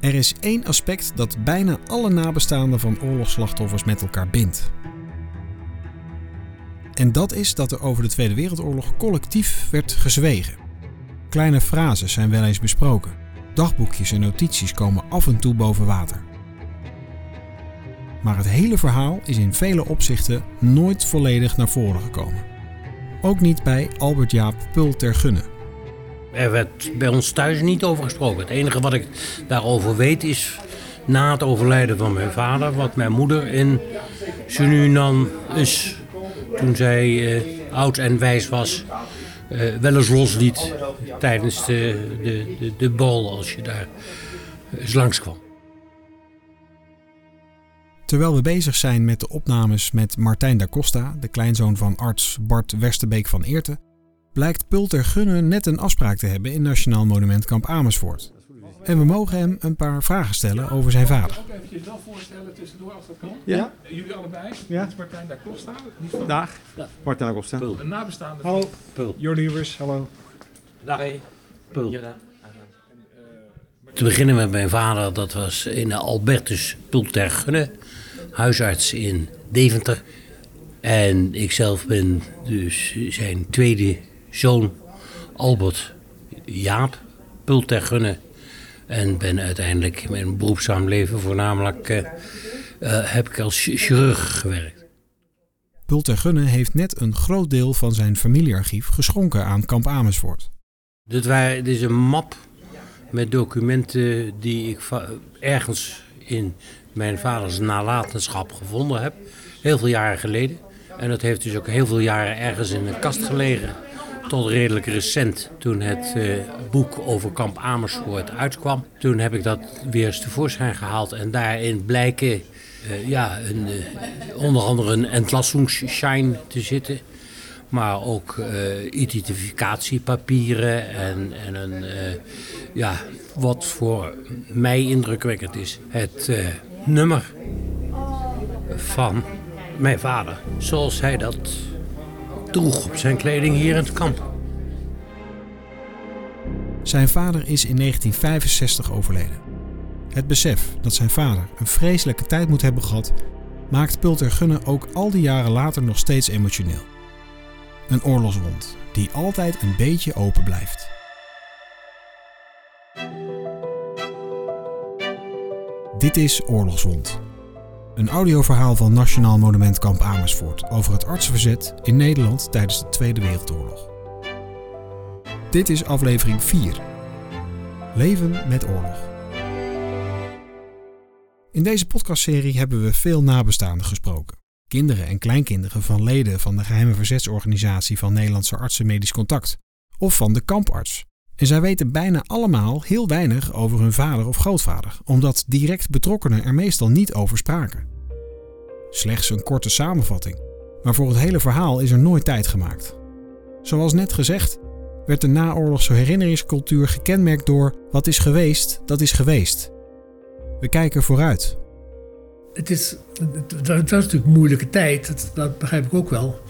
Er is één aspect dat bijna alle nabestaanden van oorlogsslachtoffers met elkaar bindt. En dat is dat er over de Tweede Wereldoorlog collectief werd gezwegen. Kleine frases zijn wel eens besproken. Dagboekjes en notities komen af en toe boven water. Maar het hele verhaal is in vele opzichten nooit volledig naar voren gekomen. Ook niet bij Albert Jaap Pul ter Gunne. Er werd bij ons thuis niet over gesproken. Het enige wat ik daarover weet is na het overlijden van mijn vader, wat mijn moeder in Suriname is, toen zij uh, oud en wijs was, uh, wel eens losliet tijdens de, de, de, de bal als je daar eens langskwam. Terwijl we bezig zijn met de opnames met Martijn da Costa, de kleinzoon van arts Bart Westerbeek van Eerten, blijkt Pulter Gunne net een afspraak te hebben in Nationaal Monument Kamp Amersfoort. En we mogen hem een paar vragen stellen over zijn vader. Ik even je wel voorstellen tussendoor als dat kan. Ja. Jullie allebei. Ja. Dit is Martijn da Costa. Die van Dag. Martijn. Pul. een nabestaande. Hallo. Pul. Jorlievers, hallo. Dag. Pul. Te beginnen met mijn vader, dat was in Albertus Pultergunne, huisarts in Deventer. En ikzelf ben dus zijn tweede zoon, Albert Jaap Pultergunne. En ben uiteindelijk in mijn beroepszaam leven voornamelijk eh, eh, heb ik als chirurg gewerkt. Pulter Gunne heeft net een groot deel van zijn familiearchief geschonken aan Kamp Amersfoort. Dit, waren, dit is een map met documenten die ik ergens in mijn vaders nalatenschap gevonden heb. Heel veel jaren geleden. En dat heeft dus ook heel veel jaren ergens in een kast gelegen. Tot redelijk recent, toen het eh, boek over kamp Amersfoort uitkwam. Toen heb ik dat weer eens tevoorschijn gehaald. En daarin blijken eh, ja, een, eh, onder andere een entlassungsschein te zitten. Maar ook identificatiepapieren en, en een, ja, wat voor mij indrukwekkend is, het nummer van mijn vader. Zoals hij dat droeg op zijn kleding hier in het kamp. Zijn vader is in 1965 overleden. Het besef dat zijn vader een vreselijke tijd moet hebben gehad, maakt Pulter Gunne ook al die jaren later nog steeds emotioneel. Een oorlogswond die altijd een beetje open blijft. Dit is Oorlogswond. Een audioverhaal van Nationaal Monument Kamp Amersfoort over het artsenverzet in Nederland tijdens de Tweede Wereldoorlog. Dit is aflevering 4. Leven met oorlog. In deze podcastserie hebben we veel nabestaanden gesproken. Kinderen en kleinkinderen van leden van de geheime verzetsorganisatie van Nederlandse Artsen Medisch Contact of van de kamparts. En zij weten bijna allemaal heel weinig over hun vader of grootvader, omdat direct betrokkenen er meestal niet over spraken. Slechts een korte samenvatting, maar voor het hele verhaal is er nooit tijd gemaakt. Zoals net gezegd, werd de naoorlogse herinneringscultuur gekenmerkt door wat is geweest, dat is geweest. We kijken vooruit. Het is, het, was natuurlijk een moeilijke tijd, dat, dat begrijp ik ook wel.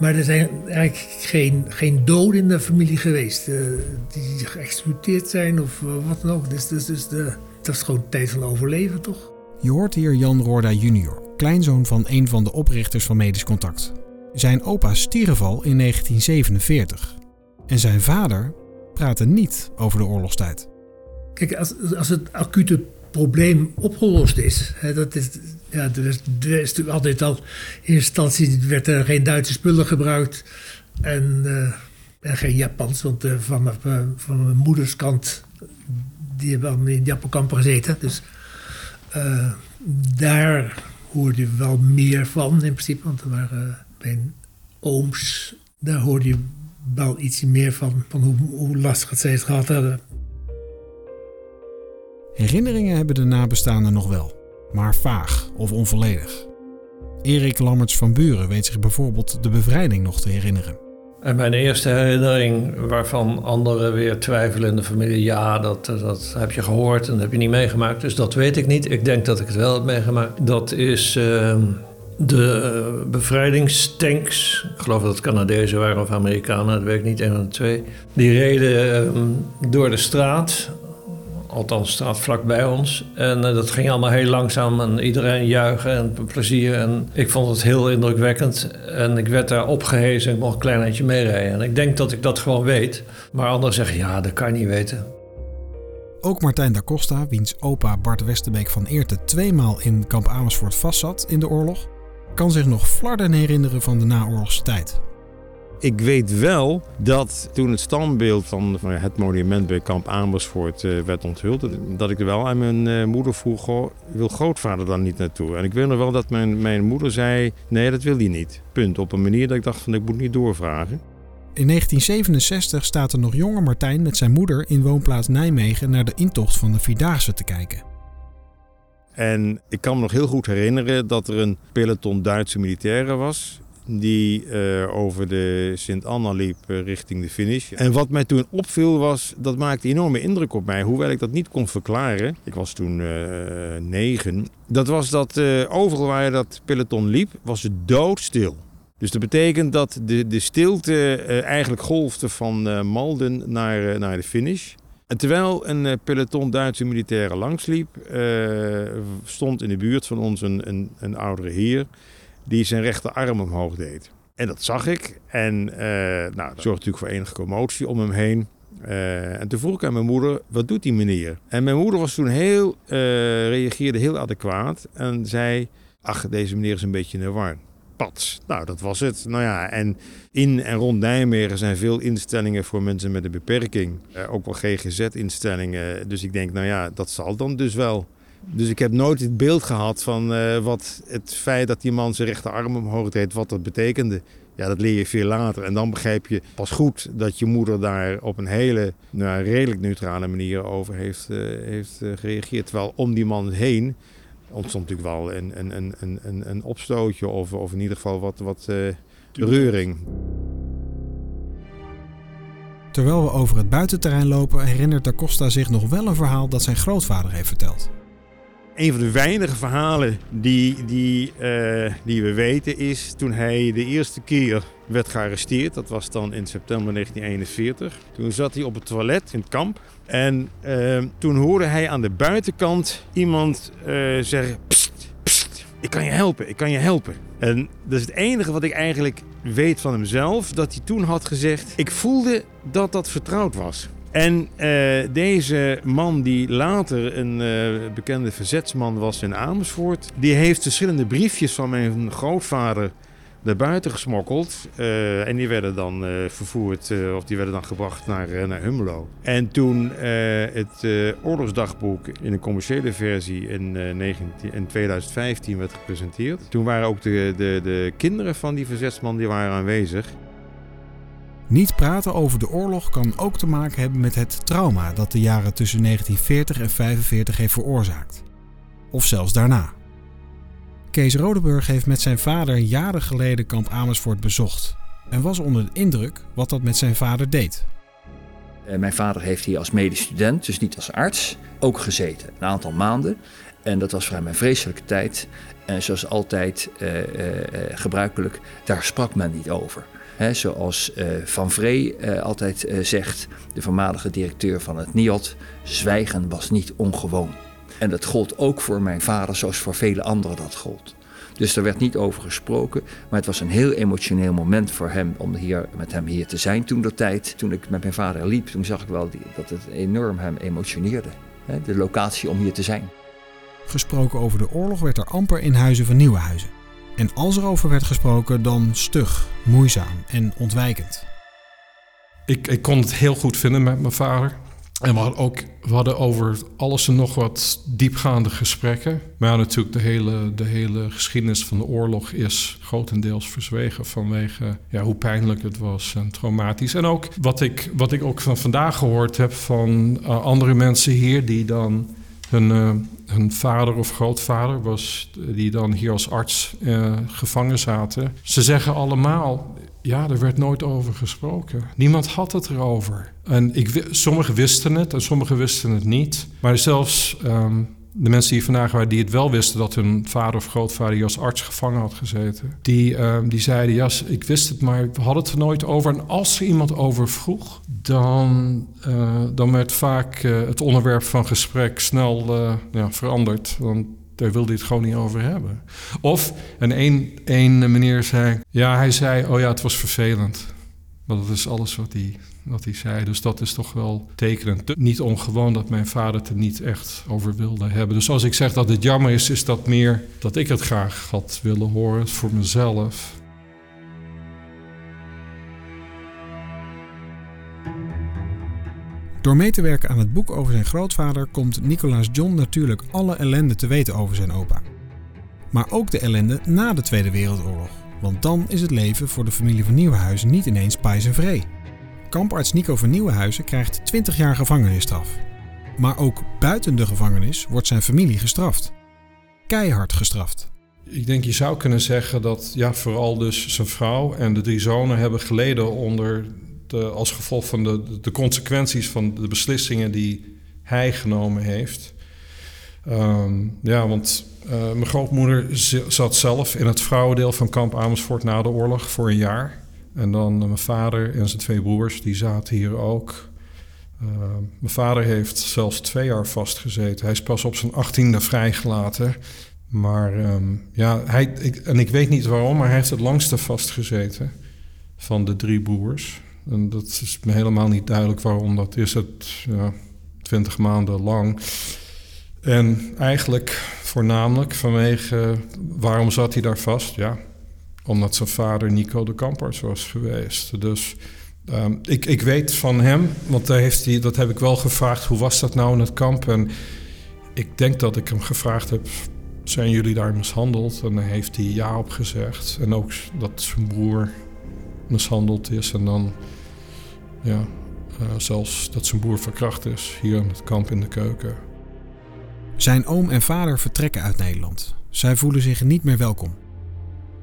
Maar er zijn eigenlijk geen, geen doden in de familie geweest eh, die geëxecuteerd zijn of eh, wat dan ook. Dus, dus, dus de, dat is gewoon tijd van overleven, toch? Je hoort hier Jan Roorda junior, kleinzoon van een van de oprichters van Medisch Contact. Zijn opa stierf al in 1947. En zijn vader praatte niet over de oorlogstijd. Kijk, als, als het acute probleem opgelost is, dat is, ja, er, is, natuurlijk altijd al in instantie werd er geen Duitse spullen gebruikt en, eh, en geen Japans, want eh, van, mijn- van moeders kant, die hebben allemaal in Japankampen gezeten, dus eh, daar hoorde je wel meer van in principe, want er waren eh, mijn ooms, daar hoorde je wel iets meer van, van hoe, hoe lastig het het gehad hadden. Herinneringen hebben de nabestaanden nog wel, maar vaag of onvolledig. Erik Lammerts van Buren weet zich bijvoorbeeld de bevrijding nog te herinneren. En mijn eerste herinnering, waarvan anderen weer twijfelen in de familie, ja, dat, dat heb je gehoord en dat heb je niet meegemaakt. Dus dat weet ik niet. Ik denk dat ik het wel heb meegemaakt. Dat is ehm, de eh, bevrijdingstanks. Ik geloof dat het Canadezen waren of Amerikanen, dat weet ik niet, een van de twee. Die reden ehm, door de straat Althans, staat vlak bij ons. En eh, dat ging allemaal heel langzaam en iedereen juichen en plezier. En ik vond het heel indrukwekkend. En ik werd daar opgehezen en ik mocht een klein eindje meerijden. En ik denk dat ik dat gewoon weet. Maar anderen zeggen, ja, dat kan je niet weten. Ook Martijn da Costa, wiens opa Bart Westerbeek van Eerten tweemaal in kamp Amersfoort vastzat in de oorlog, kan zich nog flarden herinneren van de naoorlogse tijd. Ik weet wel dat toen het standbeeld van, het monument bij kamp Amersfoort uh, werd onthuld, dat ik er wel aan mijn uh, moeder vroeg, goh, wil grootvader dan niet naartoe? En ik weet nog wel dat mijn, mijn moeder zei, nee dat wil hij niet. Punt. Op een manier dat ik dacht van ik moet niet doorvragen. In 1967 staat er nog jonge Martijn met zijn moeder in woonplaats Nijmegen naar de intocht van de Vierdaagse te kijken. En ik kan me nog heel goed herinneren dat er een peloton Duitse militairen was die uh, over de Sint-Anna liep uh, richting de finish. En wat mij toen opviel was, dat maakte enorme indruk op mij, hoewel ik dat niet kon verklaren. Ik was toen uh, negen. Dat was dat overal waar dat peloton liep, was het doodstil. Dus dat betekent dat de, de stilte eigenlijk golfde van Malden naar, naar de finish. En terwijl een peloton Duitse militairen langsliep, stond in de buurt van ons een, een, een oudere heer die zijn rechterarm omhoog deed. En dat zag ik. En uh, nou, zorgde natuurlijk voor enige commotie om hem heen. Uh, en toen vroeg ik aan mijn moeder, wat doet die meneer? En mijn moeder was toen heel, uh, reageerde heel adequaat en zei, ach, deze meneer is een beetje in de war. Pats. Nou, dat was het. Nou ja, en in en rond Nijmegen zijn veel instellingen voor mensen met een beperking. ook wel GGZ-instellingen. Dus ik denk, nou ja, dat zal dan dus wel. Dus ik heb nooit het beeld gehad van uh, wat het feit dat die man zijn rechterarm omhoog deed, wat dat betekende. Ja, dat leer je veel later. En dan begrijp je pas goed dat je moeder daar op een hele, nou, redelijk neutrale manier over heeft, uh, heeft uh, gereageerd. Terwijl om die man heen ontstond natuurlijk wel een, een, een, een, een opstootje of, of in ieder geval wat, wat reuring. Terwijl we over het buitenterrein lopen, herinnert Da Costa zich nog wel een verhaal dat zijn grootvader heeft verteld een van de weinige verhalen die, die, uh, die we weten is toen hij de eerste keer werd gearresteerd. Dat was dan in september 1941. Toen zat hij op het toilet in het kamp. En uh, toen hoorde hij aan de buitenkant iemand uh, zeggen: pst, ik kan je helpen, ik kan je helpen. En dat is het enige wat ik eigenlijk weet van hemzelf. Dat hij toen had gezegd: Ik voelde dat dat vertrouwd was. En uh, deze man, die later een uh, bekende verzetsman was in Amersfoort, die heeft verschillende briefjes van mijn grootvader naar buiten gesmokkeld. Uh, en die werden dan vervoerd, of die werden dan gebracht naar, naar Hummelo. En toen het oorlogsdagboek in een commerciële versie in, 19, in 2015 werd gepresenteerd, toen waren ook de, de, de kinderen van die verzetsman die waren aanwezig. Niet praten over de oorlog kan ook te maken hebben met het trauma dat de jaren tussen 1940 en 1945 heeft veroorzaakt. Of zelfs daarna. Kees Rodeburg heeft met zijn vader jaren geleden kamp Amersfoort bezocht en was onder de indruk wat dat met zijn vader deed. Eh, mijn vader heeft hier als medisch student, dus niet als arts, ook gezeten. Een aantal maanden. En dat was voor hem een vreselijke tijd. En zoals altijd uh, uh, gebruikelijk, daar sprak men niet over zoals uh, Van Vree uh, altijd uh, zegt, de voormalige directeur van het NIOD, zwijgen was niet ongewoon. En dat gold ook voor mijn vader, zoals voor vele anderen dat gold. Dus er werd niet over gesproken, maar het was een heel emotioneel moment voor hem om hier, met hem hier te zijn toen de tijd. Toen ik met mijn vader liep, toen zag ik wel dat het enorm hem emotioneerde. De locatie om hier te zijn. Gesproken over de oorlog werd er amper in Huizen van Nieuwenhuizen. En als er over werd gesproken, dan stug, moeizaam en ontwijkend. Ik, ik kon het heel goed vinden met mijn vader. En we hadden, ook, we hadden over alles en nog wat diepgaande gesprekken. Maar natuurlijk, de hele, de hele geschiedenis van de oorlog is grotendeels verzwegen vanwege ja, hoe pijnlijk het was en traumatisch. En ook wat ik, wat ik ook van vandaag gehoord heb van uh, andere mensen hier die dan hun, uh, hun vader of grootvader was, die dan hier als arts uh, gevangen zaten. Ze zeggen allemaal, ja, er werd nooit over gesproken. Niemand had het erover. En ik, sommigen wisten het en sommigen wisten het niet. Maar zelfs um, de mensen die vandaag waren, die het wel wisten dat hun vader of grootvader hier als arts gevangen had gezeten, die, ehm, die zeiden: Ja, ik wist het, maar we hadden het er nooit over. En als er iemand over vroeg, dan, uh, dan werd vaak uh, het onderwerp van gesprek snel uh, ja, veranderd. Want daar wilde hij het gewoon niet over hebben. Of, en één meneer zei: Ja, hij zei: Oh ja, het was vervelend. Maar dat is alles wat hij wat hij zei. Dus dat is toch wel tekenend. Niet ongewoon dat mijn vader het er niet echt over wilde hebben. Dus als ik zeg dat het jammer is, is dat meer dat ik het graag had willen horen voor mezelf. Door mee te werken aan het boek over zijn grootvader komt Nicolaas John natuurlijk alle ellende te weten over zijn opa. Maar ook de ellende na de Tweede Wereldoorlog. Want dan is het leven voor de familie van Nieuwenhuizen niet ineens pijs en vree. Kamparts Nico van Nieuwenhuizen krijgt 20 jaar gevangenisstraf. Maar ook buiten de gevangenis wordt zijn familie gestraft. Keihard gestraft. Ik denk je zou kunnen zeggen dat ja, vooral dus zijn vrouw en de drie zonen hebben geleden onder de, als gevolg van de, de consequenties van de beslissingen die hij genomen heeft. Um, ja, want uh, mijn grootmoeder zat zelf in het vrouwendeel van kamp Amersfoort na de oorlog voor een jaar. En dan mijn vader en zijn twee broers, die zaten hier ook. Uh, mijn vader heeft zelfs twee jaar vastgezeten. Hij is pas op zijn achttiende vrijgelaten. Maar um, ja, hij, ik, en ik weet niet waarom, maar hij heeft het langste vastgezeten van de drie broers. En dat is me helemaal niet duidelijk waarom. Dat is het ja, twintig maanden lang. En eigenlijk voornamelijk vanwege waarom zat hij daar vast? Ja, omdat zijn vader Nico de Kamparts was geweest. Dus um, ik, ik weet van hem, want daar heeft hij, dat heb ik wel gevraagd, hoe was dat nou in het kamp? En ik denk dat ik hem gevraagd heb, zijn jullie daar mishandeld? En dan heeft hij ja op gezegd. En ook dat zijn broer mishandeld is. En dan, ja, uh, zelfs dat zijn broer verkracht is hier in het kamp in de keuken. Zijn oom en vader vertrekken uit Nederland. Zij voelen zich niet meer welkom.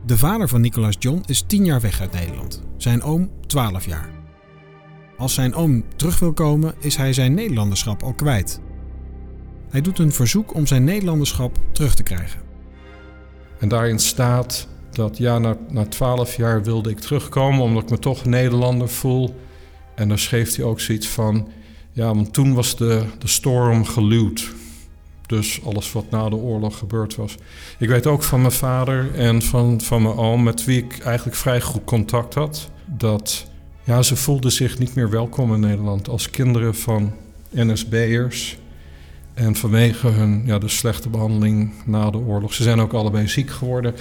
De vader van Nicolas John is 10 jaar weg uit Nederland, zijn oom 12 jaar. Als zijn oom terug wil komen, is hij zijn Nederlanderschap al kwijt. Hij doet een verzoek om zijn Nederlanderschap terug te krijgen. En daarin staat dat ja, na, na 12 jaar wilde ik terugkomen omdat ik me toch Nederlander voel. En dan schreef hij ook zoiets van: ja, want toen was de, de storm geluwd. Dus alles wat na de oorlog gebeurd was. Ik weet ook van mijn vader en van, van mijn oom, met wie ik eigenlijk vrij goed contact had, dat ja, ze voelden zich niet meer welkom in Nederland als kinderen van NSB'ers. En vanwege hun ja, de slechte behandeling na de oorlog. Ze zijn ook allebei ziek geworden.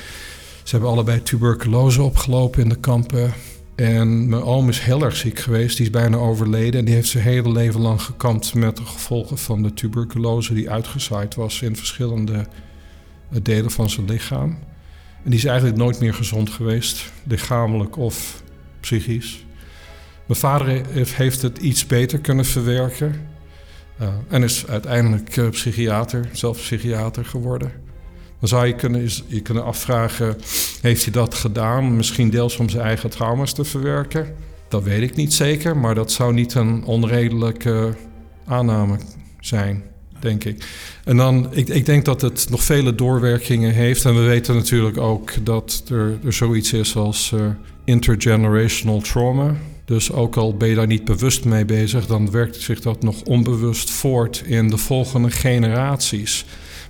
Ze hebben allebei tuberculose opgelopen in de kampen. En mijn oom is heel erg ziek geweest. Die is bijna overleden. En die heeft zijn hele leven lang gekampt met de gevolgen van de tuberculose die uitgezaaid was in verschillende eh, delen van zijn lichaam. En die is eigenlijk nooit meer gezond geweest, lichamelijk of psychisch. Mijn vader heeft het iets beter kunnen verwerken. Uh, en is uiteindelijk uh, psychiater, zelf psychiater geworden. Dan zou je kunnen, je kunnen afvragen, heeft hij dat gedaan? Misschien deels om zijn eigen trauma's te verwerken? Dat weet ik niet zeker, maar dat zou niet een onredelijke aanname zijn, denk ik. En dan, ik, ik denk dat het nog vele doorwerkingen heeft. En we weten natuurlijk ook dat er, er zoiets is als uh, intergenerational trauma. Dus ook al ben je daar niet bewust mee bezig, dan werkt zich dat nog onbewust voort in de volgende generaties.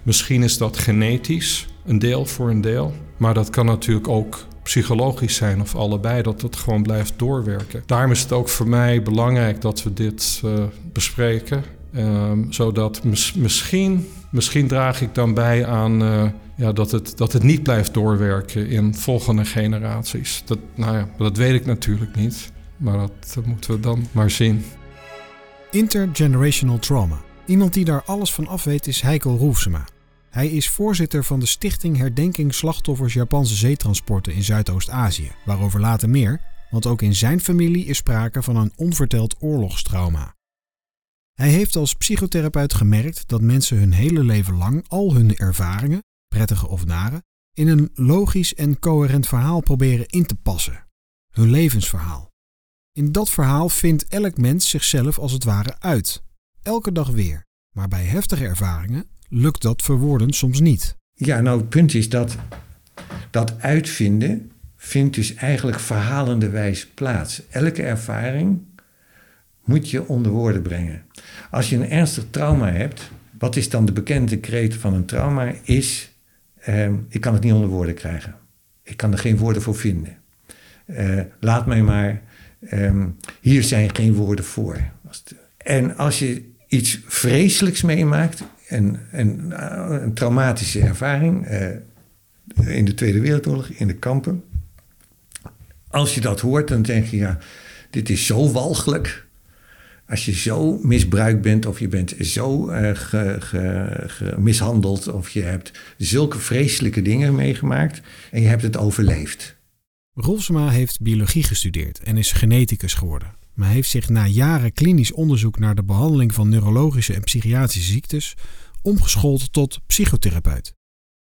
Misschien is dat genetisch, een deel voor een deel. Maar dat kan natuurlijk ook psychologisch zijn of allebei, dat het gewoon blijft doorwerken. Daarom is het ook voor mij belangrijk dat we dit uh, bespreken. Um, zodat mis, misschien, misschien draag ik dan bij aan uh, ja, dat, het, dat het niet blijft doorwerken in volgende generaties. Dat, nou ja, dat weet ik natuurlijk niet, maar dat, dat moeten we dan maar zien. Intergenerational trauma. Iemand die daar alles van af weet is Heikel Roefsema. Hij is voorzitter van de Stichting Herdenking Slachtoffers Japanse zeetransporten in Zuidoost-Azië, waarover later meer, want ook in zijn familie is sprake van een onverteld oorlogstrauma. Hij heeft als psychotherapeut gemerkt dat mensen hun hele leven lang al hun ervaringen, prettige of nare, in een logisch en coherent verhaal proberen in te passen. Hun levensverhaal. In dat verhaal vindt elk mens zichzelf als het ware uit. Elke dag weer. Maar bij heftige ervaringen lukt dat verwoorden soms niet. Ja, nou het punt is dat dat uitvinden vindt dus eigenlijk verhalende wijs plaats. Elke ervaring moet je onder woorden brengen. Als je een ernstig trauma hebt, wat is dan de bekende kreet van een trauma? Is, eh, ik kan het niet onder woorden krijgen. Ik kan er geen woorden voor vinden. Eh, laat mij maar, eh, hier zijn geen woorden voor. En als je iets vreselijks meemaakt, en, uh, een traumatische ervaring uh, in de Tweede Wereldoorlog, in de kampen. Als je dat hoort, dan denk je, ja, dit is zo walgelijk. Als je zo misbruikt bent of je bent zo uh, mishandeld of je hebt zulke vreselijke dingen meegemaakt en je hebt het overleefd. Rolfsma heeft biologie gestudeerd en is geneticus geworden maar heeft zich na jaren klinisch onderzoek naar de behandeling van neurologische en psychiatrische ziektes omgeschoold tot psychotherapeut.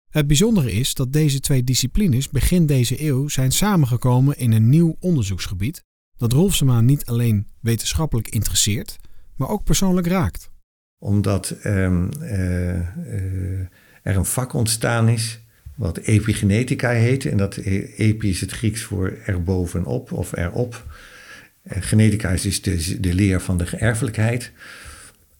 Het bijzondere is dat deze twee disciplines begin deze eeuw zijn samengekomen in een nieuw onderzoeksgebied dat Rolfsema niet alleen wetenschappelijk interesseert, maar ook persoonlijk raakt. Omdat um, uh, uh, er een vak ontstaan is wat epigenetica heet. En dat epi is het Grieks voor erbovenop of erop. Genetica is dus de, de leer van de erfelijkheid.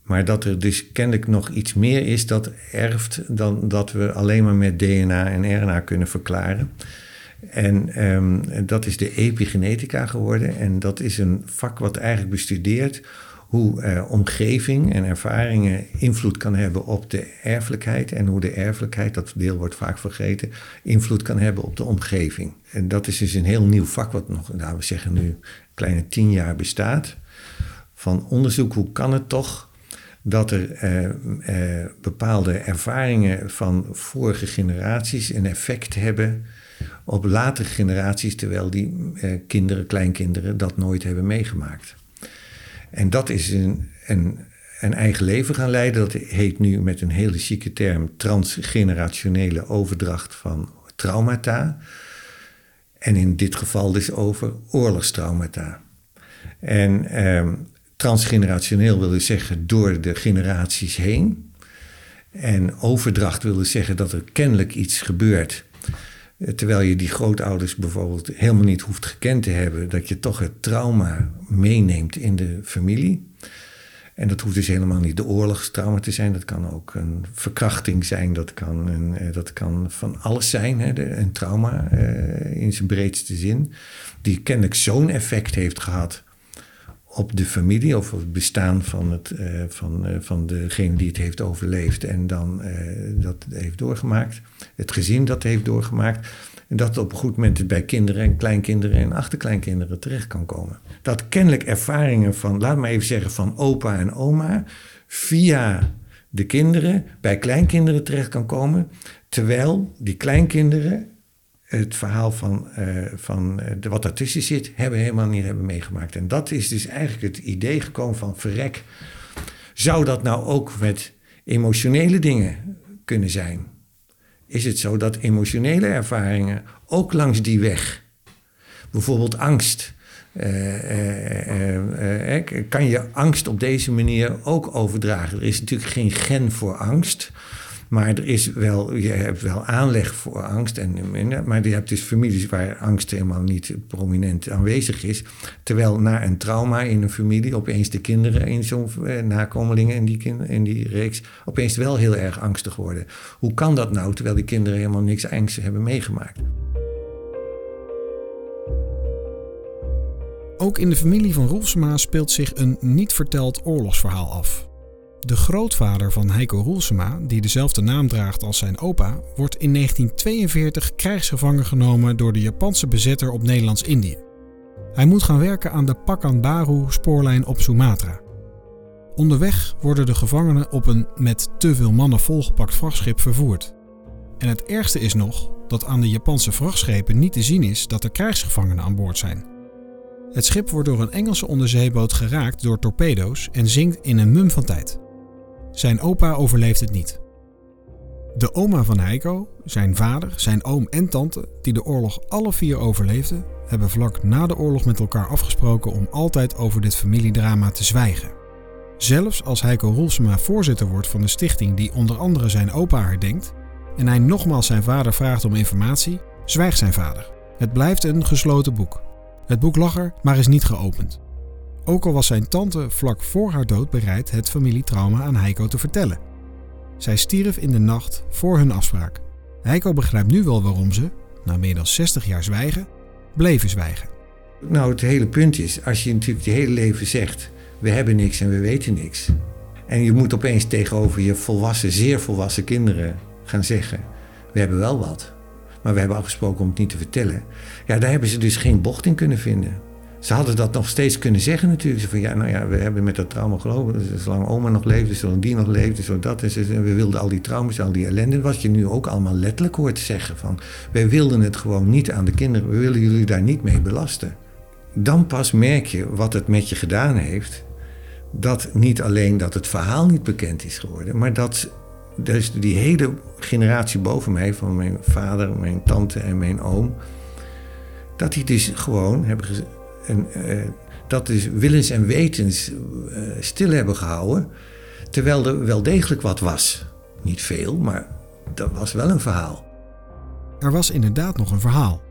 Maar dat er dus kennelijk nog iets meer is dat erft dan dat we alleen maar met DNA en RNA kunnen verklaren. En um, dat is de epigenetica geworden. En dat is een vak wat eigenlijk bestudeert hoe uh, omgeving en ervaringen invloed kan hebben op de erfelijkheid. En hoe de erfelijkheid, dat deel wordt vaak vergeten, invloed kan hebben op de omgeving. En dat is dus een heel nieuw vak, wat nog, nou, we zeggen nu, kleine tien jaar bestaat. Van onderzoek, hoe kan het toch dat er eh, eh, bepaalde ervaringen van vorige generaties een effect hebben op latere generaties, terwijl die eh, kinderen, kleinkinderen dat nooit hebben meegemaakt. En dat is een, een, een, eigen leven gaan leiden. Dat heet nu met een hele chique term transgenerationele overdracht van traumata. En in dit geval dus over oorlogstraumata. En eh, transgenerationeel wil zeggen door de generaties heen. En overdracht wil zeggen dat er kennelijk iets gebeurt. Eh, terwijl je die grootouders bijvoorbeeld helemaal niet hoeft gekend te hebben, dat je toch het trauma meeneemt in de familie. En dat hoeft dus helemaal niet de oorlogstrauma te zijn. Dat kan ook een verkrachting zijn. Dat kan, een, eh, dat kan van alles zijn. Hè? een trauma uh, in zijn breedste zin. Die kennelijk zo'n effect heeft gehad op de familie of het bestaan van, het, uh, van, uh, van degene die het heeft overleefd en dan uh, dat heeft doorgemaakt. Het gezin dat heeft doorgemaakt. En dat op een goed moment bij kinderen en kleinkinderen en achterkleinkinderen terecht kan komen. Dat kennelijk ervaringen van, laat maar even zeggen, van opa en oma via de kinderen bij kleinkinderen terecht kan komen. Terwijl die kleinkinderen het verhaal van, uh, van de, wat daartussen zit, hebben helemaal niet hebben meegemaakt. En dat is dus eigenlijk het idee gekomen van verrek. Zou dat nou ook met emotionele dingen kunnen zijn? is het zo dat emotionele ervaringen ook langs die weg, bijvoorbeeld angst, uh, kan je angst op deze manier ook overdragen. Er is natuurlijk geen gen voor angst. Maar er is wel, je hebt wel aanleg voor angst. En, maar je hebt dus families waar angst helemaal niet prominent aanwezig is. Terwijl na een trauma in een familie opeens de kinderen in zo'n eh, nakomelingen in die, in die reeks opeens wel heel erg angstig worden. Hoe kan dat nou terwijl die kinderen helemaal niks angst hebben meegemaakt? Ook in de familie van Rolfsma speelt zich een niet verteld oorlogsverhaal af. De grootvader van Heiko Roelsema, die dezelfde naam draagt als zijn opa, wordt in 1942 krijgsgevangen genomen door de Japanse bezetter op Nederlands-Indië. Hij moet gaan werken aan de Pakan spoorlijn op Sumatra. Onderweg worden de gevangenen op een met te veel mannen volgepakt vrachtschip vervoerd. En het ergste is nog dat aan de Japanse vrachtschepen niet te zien is dat er krijgsgevangenen aan boord zijn. Het schip wordt door een Engelse onderzeeboot geraakt door torpedo's en zinkt in een mum van tijd. Zijn opa overleeft het niet. De oma van Heiko, zijn vader, zijn oom en tante, die de oorlog alle vier overleefden, hebben vlak na de oorlog met elkaar afgesproken om altijd over dit familiedrama te zwijgen. Zelfs als Heiko Rolsema voorzitter wordt van de stichting die onder andere zijn opa herdenkt en hij nogmaals zijn vader vraagt om informatie, zwijgt zijn vader. Het blijft een gesloten boek. Het boek lag er, maar is niet geopend. Ook al was zijn tante vlak voor haar dood bereid het familietrauma aan Heiko te vertellen. Zij stierf in de nacht voor hun afspraak. Heiko begrijpt nu wel waarom ze, na meer dan 60 jaar zwijgen, bleven zwijgen. Nou, het hele punt is, als je natuurlijk je hele leven zegt: we hebben niks en we weten niks. En je moet opeens tegenover je volwassen, zeer volwassen kinderen gaan zeggen: we hebben wel wat. Maar we hebben afgesproken om het niet te vertellen. Ja, daar hebben ze dus geen bocht in kunnen vinden. Ze hadden dat nog steeds kunnen zeggen natuurlijk. Ze van ja, nou ja, we hebben met dat trauma gelopen. Dus zolang oma nog leefde, zolang die nog leefde, zo dat. En we wilden al die trauma's, al die ellende. Wat je nu ook allemaal letterlijk hoort zeggen van... wij wilden het gewoon niet aan de kinderen. We willen jullie daar niet mee belasten. Dan pas merk je wat het met je gedaan heeft. Dat niet alleen dat het verhaal niet bekend is geworden... maar dat dus die hele generatie boven mij... van mijn vader, mijn tante en mijn oom... dat die dus gewoon hebben gezegd en, uh, dat is willens en wetens uh, stil hebben gehouden. Terwijl er wel degelijk wat was. Niet veel, maar dat was wel een verhaal. Er was inderdaad nog een verhaal.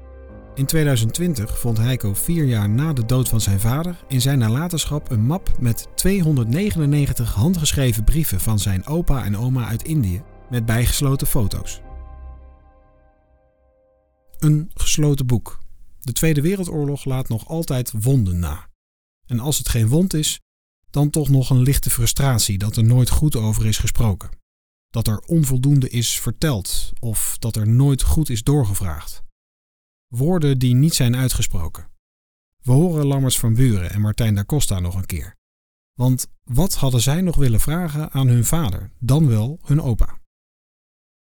In 2020 vond Heiko vier jaar na de dood van zijn vader in zijn nalatenschap een map met 299 handgeschreven brieven van zijn opa en oma uit Indië met bijgesloten foto's. Een gesloten boek de Tweede Wereldoorlog laat nog altijd wonden na. En als het geen wond is, dan toch nog een lichte frustratie dat er nooit goed over is gesproken. Dat er onvoldoende is verteld of dat er nooit goed is doorgevraagd. Woorden die niet zijn uitgesproken. We horen Lammers van Buren en Martijn da Costa nog een keer. Want wat hadden zij nog willen vragen aan hun vader, dan wel hun opa?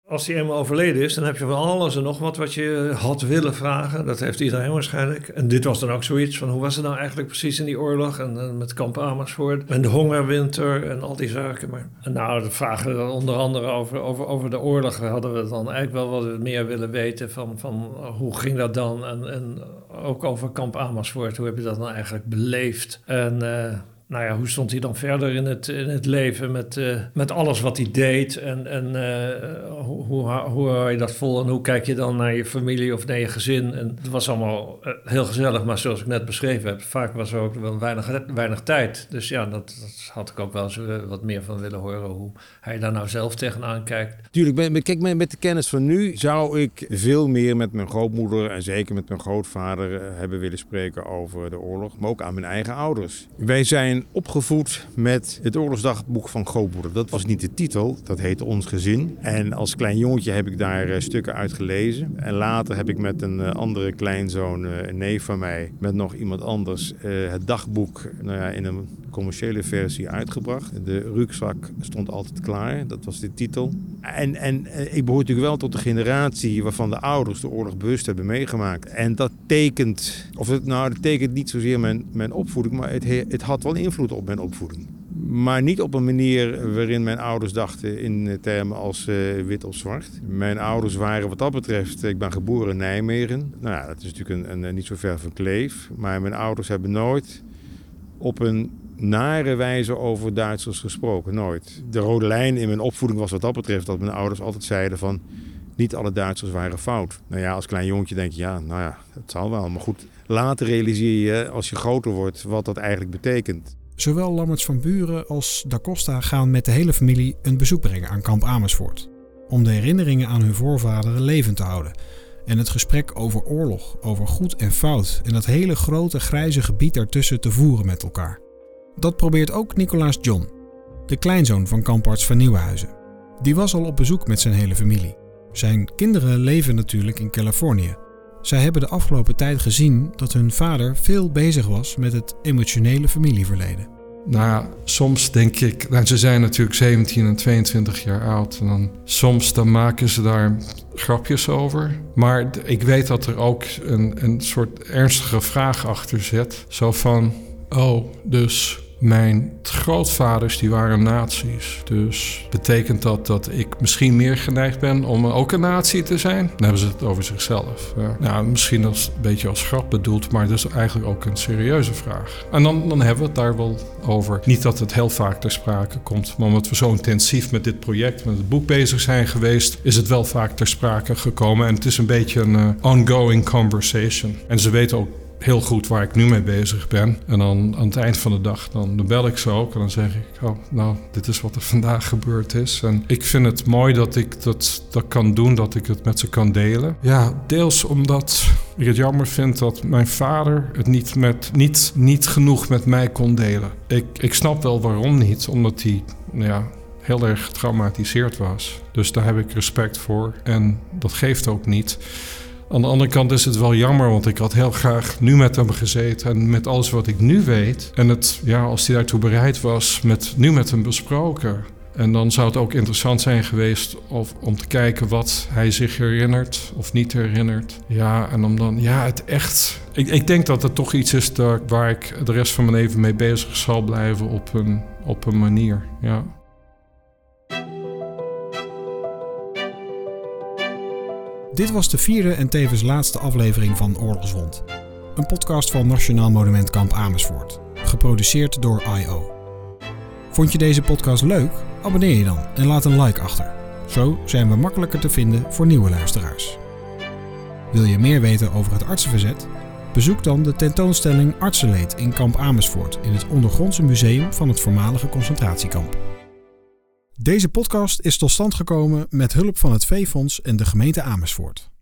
Als hij eenmaal overleden is, dan heb je van alles en nog wat wat je had willen vragen. Dat heeft iedereen waarschijnlijk. En dit was dan ook zoiets van hoe was het nou eigenlijk precies in die oorlog en, en met kamp Amersfoort en de hongerwinter en al die zaken. Maar en nou, de vragen onder andere over, over, over de oorlog hadden we dan eigenlijk wel wat meer willen weten van, van hoe ging dat dan en, en ook over kamp Amersfoort. Hoe heb je dat dan eigenlijk beleefd? En uh, nou ja, hoe stond hij dan verder in het, in het leven met, uh, met alles wat hij deed? En, en uh, hoe, hoe, hoe hou je dat vol? En hoe kijk je dan naar je familie of naar je gezin? En het was allemaal uh, heel gezellig, maar zoals ik net beschreven heb, vaak was er ook wel weinig, weinig tijd. Dus ja, dat, dat had ik ook wel eens wat meer van willen horen, hoe hij daar nou zelf tegenaan kijkt. Tuurlijk, kijk, met de kennis van nu zou ik veel meer met mijn grootmoeder en zeker met mijn grootvader hebben willen spreken over de oorlog, maar ook aan mijn eigen ouders. Wij zijn opgevoed met het oorlogsdagboek van grootmoeder. Dat was niet de titel, dat heette Ons Gezin. En als klein jongetje heb ik daar uh, stukken uit gelezen. En later heb ik met een uh, andere kleinzoon, uh, een neef van mij, met nog iemand anders, het dagboek nou ja, in een commerciële versie uitgebracht. De rugzak stond altijd klaar, dat was de titel. En, en ik behoor natuurlijk wel tot de generatie waarvan de ouders de oorlog bewust hebben meegemaakt. En dat tekent, of het, nou, dat tekent niet zozeer mijn, mijn opvoeding, maar het, het had wel invloed op mijn opvoeding. Maar niet op een manier waarin mijn ouders dachten in termen als uh, wit of zwart. Mijn ouders waren wat dat betreft, ik ben geboren in Nijmegen. Nou ja, dat is natuurlijk een, een, niet zo ver van Kleef. Maar mijn ouders hebben nooit op een nare wijze over Duitsers gesproken. Nooit. De rode lijn in mijn opvoeding was wat dat betreft dat mijn ouders altijd zeiden van... niet alle Duitsers waren fout. Nou ja, als klein jongetje denk je, ja, nou ja, het zal wel. Maar goed, later realiseer je als je groter wordt wat dat eigenlijk betekent. Zowel Lammerts van Buren als Da Costa gaan met de hele familie een bezoek brengen aan kamp Amersfoort. Om de herinneringen aan hun voorvaderen levend te houden. En het gesprek over oorlog, over goed en fout en dat hele grote grijze gebied daartussen te voeren met elkaar. Dat probeert ook Nicolaas John, de kleinzoon van kamparts van Nieuwenhuizen. Die was al op bezoek met zijn hele familie. Zijn kinderen leven natuurlijk in Californië. Zij hebben de afgelopen tijd gezien dat hun vader veel bezig was met het emotionele familieverleden. Nou soms denk ik, nou, ze zijn natuurlijk 17 en 22 jaar oud. En dan, soms dan maken ze daar grapjes over. Maar ik weet dat er ook een, een soort ernstige vraag achter zit. Zo van, oh, dus mijn grootvaders die waren nazi's. Dus betekent dat dat ik misschien meer geneigd ben om ook een nazi te zijn? Dan hebben ze het over zichzelf. Nou, misschien als, een beetje als grap bedoeld, maar dat is eigenlijk ook een serieuze vraag. En dan, dan hebben we het daar wel over. Niet dat het heel vaak ter sprake komt, maar omdat we zo intensief met dit project, met het boek bezig zijn geweest, is het wel vaak ter sprake gekomen. En het is een beetje een uh, ongoing conversation. En ze weten ook heel goed waar ik nu mee bezig ben. En dan aan het eind van de dag, dan, bel ik ze ook en dan zeg ik, oh, nou, dit is wat er vandaag gebeurd is. En ik vind het mooi dat ik dat, dat kan doen, dat ik het met ze kan delen. Ja, deels omdat ik het jammer vind dat mijn vader het niet, met, niet, niet genoeg met mij kon delen. Ik, ik snap wel waarom niet, omdat hij, nou ja, heel erg getraumatiseerd was. Dus daar heb ik respect voor en dat geeft ook niet. Aan de andere kant is het wel jammer, want ik had heel graag nu met hem gezeten en met alles wat ik nu weet. En het, ja, als hij daartoe bereid was, met, nu met hem besproken. En dan zou het ook interessant zijn geweest of, om te kijken wat hij zich herinnert of niet herinnert. Ja, en om dan, ja, het echt. Ik, ik denk dat het toch iets is waar ik de rest van mijn leven mee bezig zal blijven op een, op een manier. Ja. Dit was de vierde en tevens laatste aflevering van Oorlogswond. Een podcast van Nationaal Monument Kamp Amersfoort. Geproduceerd door I.O. Vond je deze podcast leuk? Abonneer je dan en laat een like achter. Zo zijn we makkelijker te vinden voor nieuwe luisteraars. Wil je meer weten over het artsenverzet? Bezoek dan de tentoonstelling Artsenleed in Kamp Amersfoort in het ondergrondse museum van het voormalige concentratiekamp. Deze podcast is tot stand gekomen met hulp van het Veefonds en de gemeente Amersfoort.